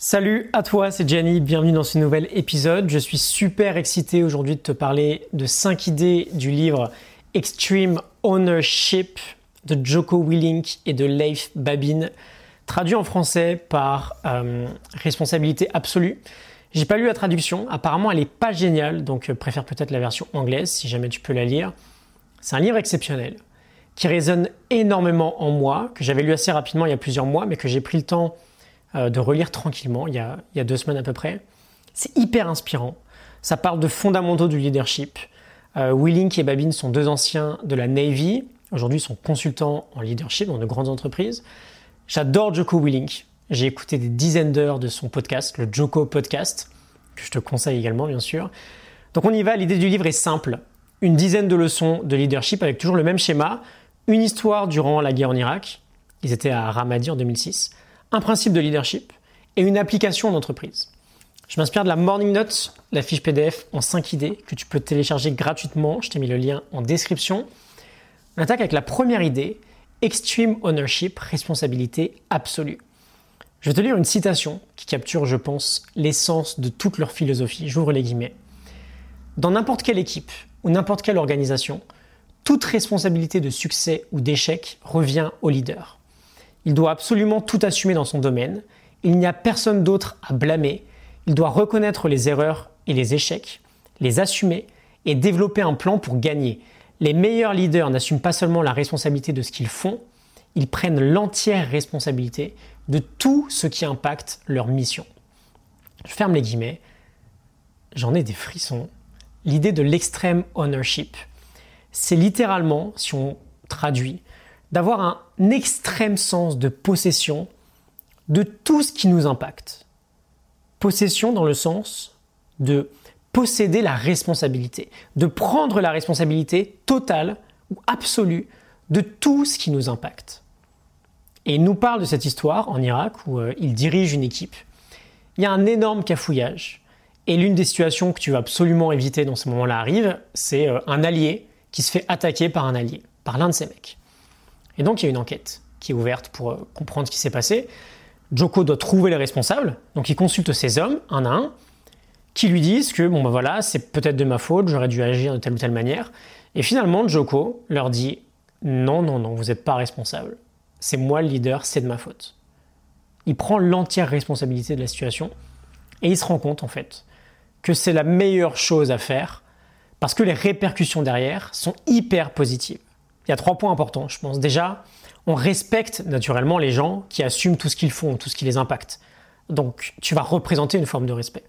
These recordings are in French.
Salut à toi, c'est Gianni, bienvenue dans ce nouvel épisode. Je suis super excité aujourd'hui de te parler de 5 idées du livre Extreme Ownership de Joko Willink et de Leif Babin, traduit en français par euh, Responsabilité absolue. J'ai pas lu la traduction, apparemment elle est pas géniale, donc euh, préfère peut-être la version anglaise si jamais tu peux la lire. C'est un livre exceptionnel qui résonne énormément en moi, que j'avais lu assez rapidement il y a plusieurs mois, mais que j'ai pris le temps euh, de relire tranquillement il y, a, deux semaines à peu près. C'est hyper inspirant. Ça parle de fondamentaux du leadership. Euh, Willink et Babin sont deux anciens de la Navy. Aujourd'hui, ils sont consultants en leadership dans de grandes entreprises. J'adore Joko Willink. J'ai écouté des dizaines d'heures de son podcast, le Joko Podcast, que je te conseille également, bien sûr. Donc on y va. L'idée du livre est simple. Une dizaine de leçons de leadership avec toujours le même schéma. Une histoire durant la guerre en Irak. Ils étaient à Ramadi en 2006 un principe de leadership et une application d'entreprise. Je m'inspire de la Morning Note, la fiche PDF en 5 idées que tu peux télécharger gratuitement. Je t'ai mis le lien en description. On attaque avec la première idée, Extreme Ownership, responsabilité absolue. Je vais te lire une citation qui capture, je pense, l'essence de toute leur philosophie. J'ouvre les guillemets. Dans n'importe quelle équipe ou n'importe quelle organisation, toute responsabilité de succès ou d'échec revient au leader. Il doit absolument tout assumer dans son domaine. Il n'y a personne d'autre à blâmer. Il doit reconnaître les erreurs et les échecs, les assumer et développer un plan pour gagner. Les meilleurs leaders n'assument pas seulement la responsabilité de ce qu'ils font, ils prennent l'entière responsabilité de tout ce qui impacte leur mission. Je ferme les guillemets. J'en ai des frissons. L'idée de l'extrême ownership, c'est littéralement, si on traduit, d'avoir un extrême sens de possession de tout ce qui nous impacte. Possession dans le sens de posséder la responsabilité, de prendre la responsabilité totale ou absolue de tout ce qui nous impacte. Et il nous parle de cette histoire en Irak où euh, il dirige une équipe. Il y a un énorme cafouillage. Et l'une des situations que tu vas absolument éviter dans ce moment-là arrive, c'est euh, un allié qui se fait attaquer par un allié, par l'un de ses mecs. Et donc il y a une enquête qui est ouverte pour euh, comprendre ce qui s'est passé. Joko doit trouver les responsables, donc il consulte ses hommes, un à un, qui lui disent que bon ben voilà, c'est peut-être de ma faute, j'aurais dû agir de telle ou telle manière. Et finalement, Joko leur dit non, non, non, vous n'êtes pas responsable. C'est moi le leader, c'est de ma faute. Il prend l'entière responsabilité de la situation et il se rend compte en fait que c'est la meilleure chose à faire parce que les répercussions derrière sont hyper positives il y a trois points importants, je pense. Déjà, on respecte naturellement les gens qui assument tout ce qu'ils font, tout ce qui les impacte. Donc, tu vas représenter une forme de respect.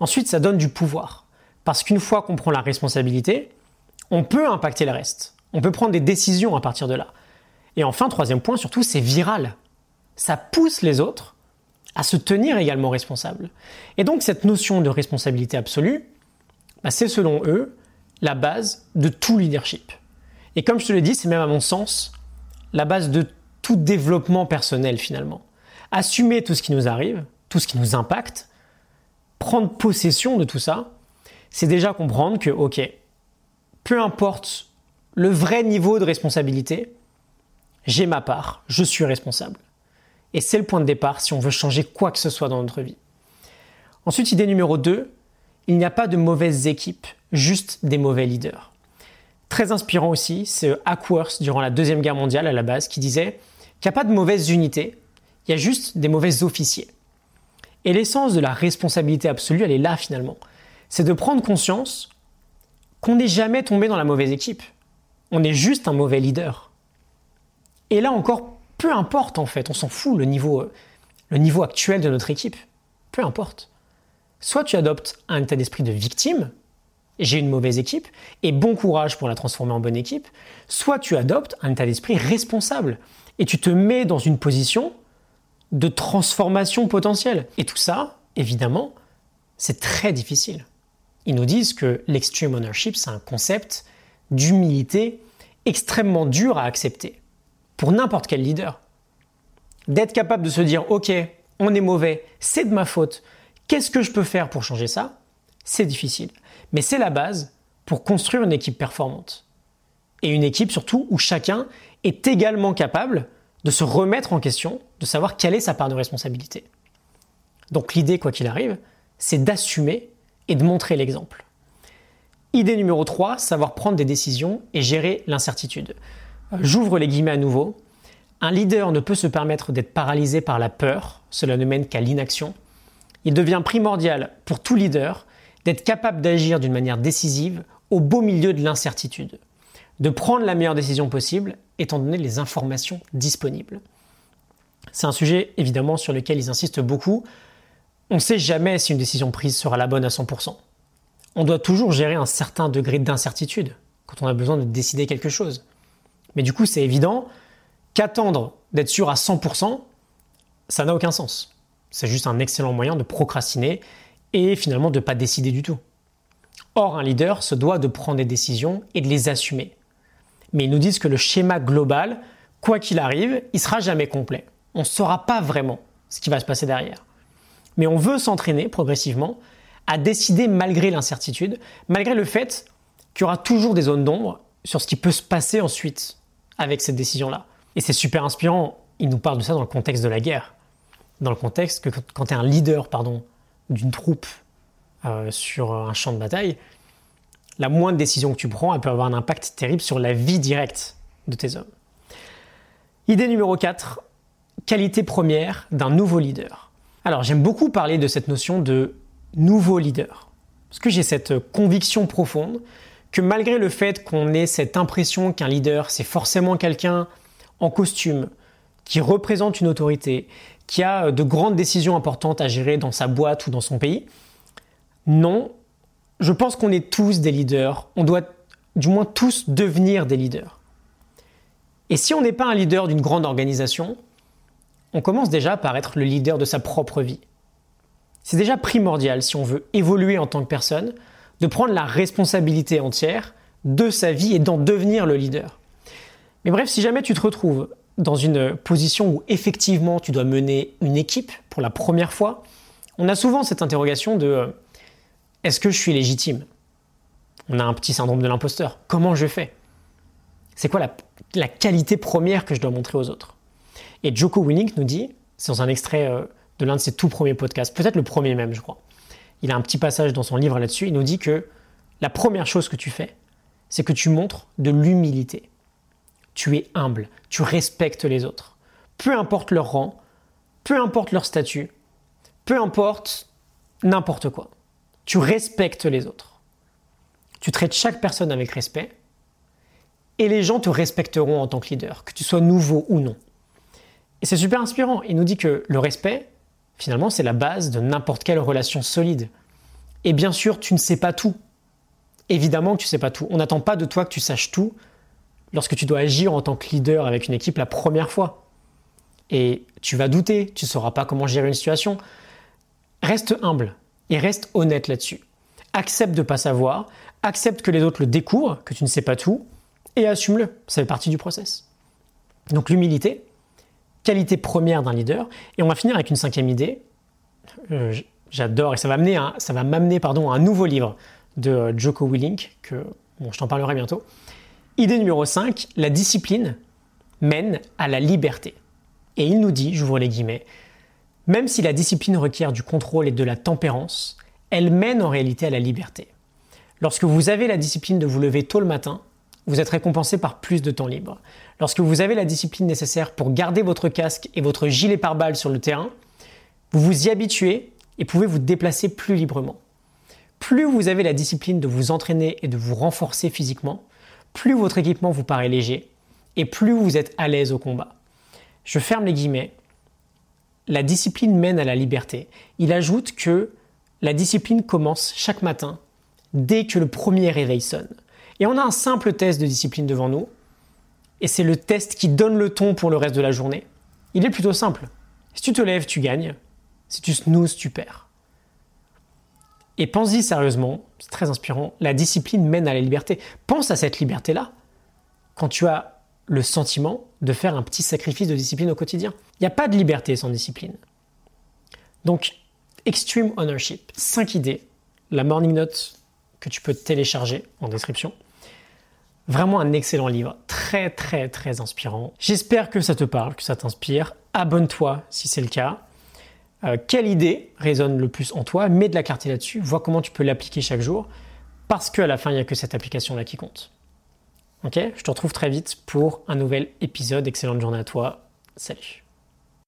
Ensuite, ça donne du pouvoir. Parce qu'une fois qu'on prend la responsabilité, on peut impacter le reste. On peut prendre des décisions à partir de là. Et enfin, troisième point, surtout, c'est viral. Ça pousse les autres à se tenir également responsables. Et donc, cette notion de responsabilité absolue, bah, c'est selon eux la base de tout leadership. Et comme je te l'ai dit, c'est même à mon sens la base de tout développement personnel finalement. Assumer tout ce qui nous arrive, tout ce qui nous impacte, prendre possession de tout ça, c'est déjà comprendre que, ok, peu importe le vrai niveau de responsabilité, j'ai ma part, je suis responsable. Et c'est le point de départ si on veut changer quoi que ce soit dans notre vie. Ensuite, idée numéro 2, il n'y a pas de mauvaises équipes, juste des mauvais leaders. Très inspirant aussi, c'est Hackworth durant la Deuxième Guerre mondiale à la base qui disait qu'il n'y a pas de mauvaises unités, il y a juste des mauvais officiers. Et l'essence de la responsabilité absolue, elle est là finalement. C'est de prendre conscience qu'on n'est jamais tombé dans la mauvaise équipe. On est juste un mauvais leader. Et là encore, peu importe en fait, on s'en fout le niveau, le niveau actuel de notre équipe. Peu importe. Soit tu adoptes un état d'esprit de victime, j'ai une mauvaise équipe, et bon courage pour la transformer en bonne équipe, soit tu adoptes un état d'esprit responsable, et tu te mets dans une position de transformation potentielle. Et tout ça, évidemment, c'est très difficile. Ils nous disent que l'extreme ownership, c'est un concept d'humilité extrêmement dur à accepter pour n'importe quel leader. D'être capable de se dire, ok, on est mauvais, c'est de ma faute, qu'est-ce que je peux faire pour changer ça? C'est difficile. Mais c'est la base pour construire une équipe performante. Et une équipe surtout où chacun est également capable de se remettre en question, de savoir quelle est sa part de responsabilité. Donc l'idée, quoi qu'il arrive, c'est d'assumer et de montrer l'exemple. Idée numéro 3, savoir prendre des décisions et gérer l'incertitude. J'ouvre les guillemets à nouveau. Un leader ne peut se permettre d'être paralysé par la peur, cela ne mène qu'à l'inaction. Il devient primordial pour tout leader d'être capable d'agir d'une manière décisive au beau milieu de l'incertitude, de prendre la meilleure décision possible étant donné les informations disponibles. C'est un sujet évidemment sur lequel ils insistent beaucoup. On ne sait jamais si une décision prise sera la bonne à 100% on doit toujours gérer un certain degré d'incertitude quand on a besoin de décider quelque chose. Mais du coup, c'est évident qu'attendre d'être sûr à 100%, ça n'a aucun sens. C'est juste un excellent moyen de procrastiner et finalement de ne pas décider du tout. Or, un leader se doit de prendre des décisions et de les assumer. Mais ils nous disent que le schéma global, quoi qu'il arrive, il sera jamais complet. On ne saura pas vraiment ce qui va se passer derrière. Mais on veut s'entraîner progressivement à décider malgré l'incertitude, malgré le fait qu'il y aura toujours des zones d'ombre sur ce qui peut se passer ensuite avec cette décision-là. Et c'est super inspirant, il nous parle de ça dans le contexte de la guerre. Dans le contexte que quand tu es un leader pardon, d'une troupe euh, sur un champ de bataille, la moindre décision que tu prends, elle peut avoir un impact terrible sur la vie directe de tes hommes. Idée numéro 4, qualité première d'un nouveau leader. Alors j'aime beaucoup parler de cette notion de nouveau leader. Parce que j'ai cette conviction profonde que malgré le fait qu'on ait cette impression qu'un leader, c'est forcément quelqu'un en costume, qui représente une autorité, qui a de grandes décisions importantes à gérer dans sa boîte ou dans son pays, non, je pense qu'on est tous des leaders, on doit du moins tous devenir des leaders. Et si on n'est pas un leader d'une grande organisation, on commence déjà par être le leader de sa propre vie. C'est déjà primordial si on veut évoluer en tant que personne, de prendre la responsabilité entière de sa vie et d'en devenir le leader. Mais bref, si jamais tu te retrouves dans une position où effectivement tu dois mener une équipe pour la première fois, on a souvent cette interrogation de euh, est-ce que je suis légitime? On a un petit syndrome de l'imposteur. Comment je fais? C'est quoi la, qualité première que je dois montrer aux autres? Et Joko Willink nous dit, c'est dans un extrait euh, de l'un de ses tout premiers podcasts, peut-être le premier même, je crois. Il a un petit passage dans son livre là-dessus. Il nous dit que la première chose que tu fais, c'est que tu montres de l'humilité. Tu es humble, tu respectes les autres. Peu importe leur rang, peu importe leur statut, peu importe n'importe quoi. Tu respectes les autres. Tu traites chaque personne avec respect et les gens te respecteront en tant que leader, que tu sois nouveau ou non. Et c'est super inspirant. Il nous dit que le respect, Finalement, c'est la base de n'importe quelle relation solide. Et bien sûr, tu ne sais pas tout. Évidemment que tu ne sais pas tout. On n'attend pas de toi que tu saches tout lorsque tu dois agir en tant que leader avec une équipe la première fois. Et tu vas douter, tu ne sauras pas comment gérer une situation. Reste humble et reste honnête là-dessus. Accepte de ne pas savoir, accepte que les autres le découvrent, que tu ne sais pas tout, et assume-le. Ça fait partie du process. Donc l'humilité, qualité première d'un leader. Et on va finir avec une cinquième idée. Euh, j'adore et ça va m'amener pardon à un nouveau livre de Joko Willink que bon, je t'en parlerai bientôt. Idée numéro 5, la discipline mène à la liberté. Et il nous dit, j'ouvre les guillemets, même si la discipline requiert du contrôle et de la tempérance, elle mène en réalité à la liberté. Lorsque vous avez la discipline de vous lever tôt le matin, vous êtes récompensé par plus de temps libre. Lorsque vous avez la discipline nécessaire pour garder votre casque et votre gilet pare-balles sur le terrain, vous vous y habituez et pouvez vous déplacer plus librement. Plus vous avez la discipline de vous entraîner et de vous renforcer physiquement, plus votre équipement vous paraît léger et plus vous êtes à l'aise au combat. Je ferme les guillemets. La discipline mène à la liberté. Il ajoute que la discipline commence chaque matin dès que le premier réveil sonne. Et on a un simple test de discipline devant nous, et c'est le test qui donne le ton pour le reste de la journée. Il est plutôt simple. Si tu te lèves, tu gagnes. Si tu snoozes, tu perds. Et pense-y sérieusement, c'est très inspirant, la discipline mène à la liberté. Pense à cette liberté-là quand tu as le sentiment de faire un petit sacrifice de discipline au quotidien. Il n'y a pas de liberté sans discipline. Donc, Extreme Ownership, 5 idées, la morning note que tu peux télécharger en description. Vraiment un excellent livre, très très très inspirant. J'espère que ça te parle, que ça t'inspire. Abonne-toi si c'est le cas. Euh, quelle idée résonne le plus en toi, mets de la clarté là-dessus, vois comment tu peux l'appliquer chaque jour, parce qu'à la fin, il n'y a que cette application-là qui compte. Ok? Je te retrouve très vite pour un nouvel épisode. Excellente journée à toi. Salut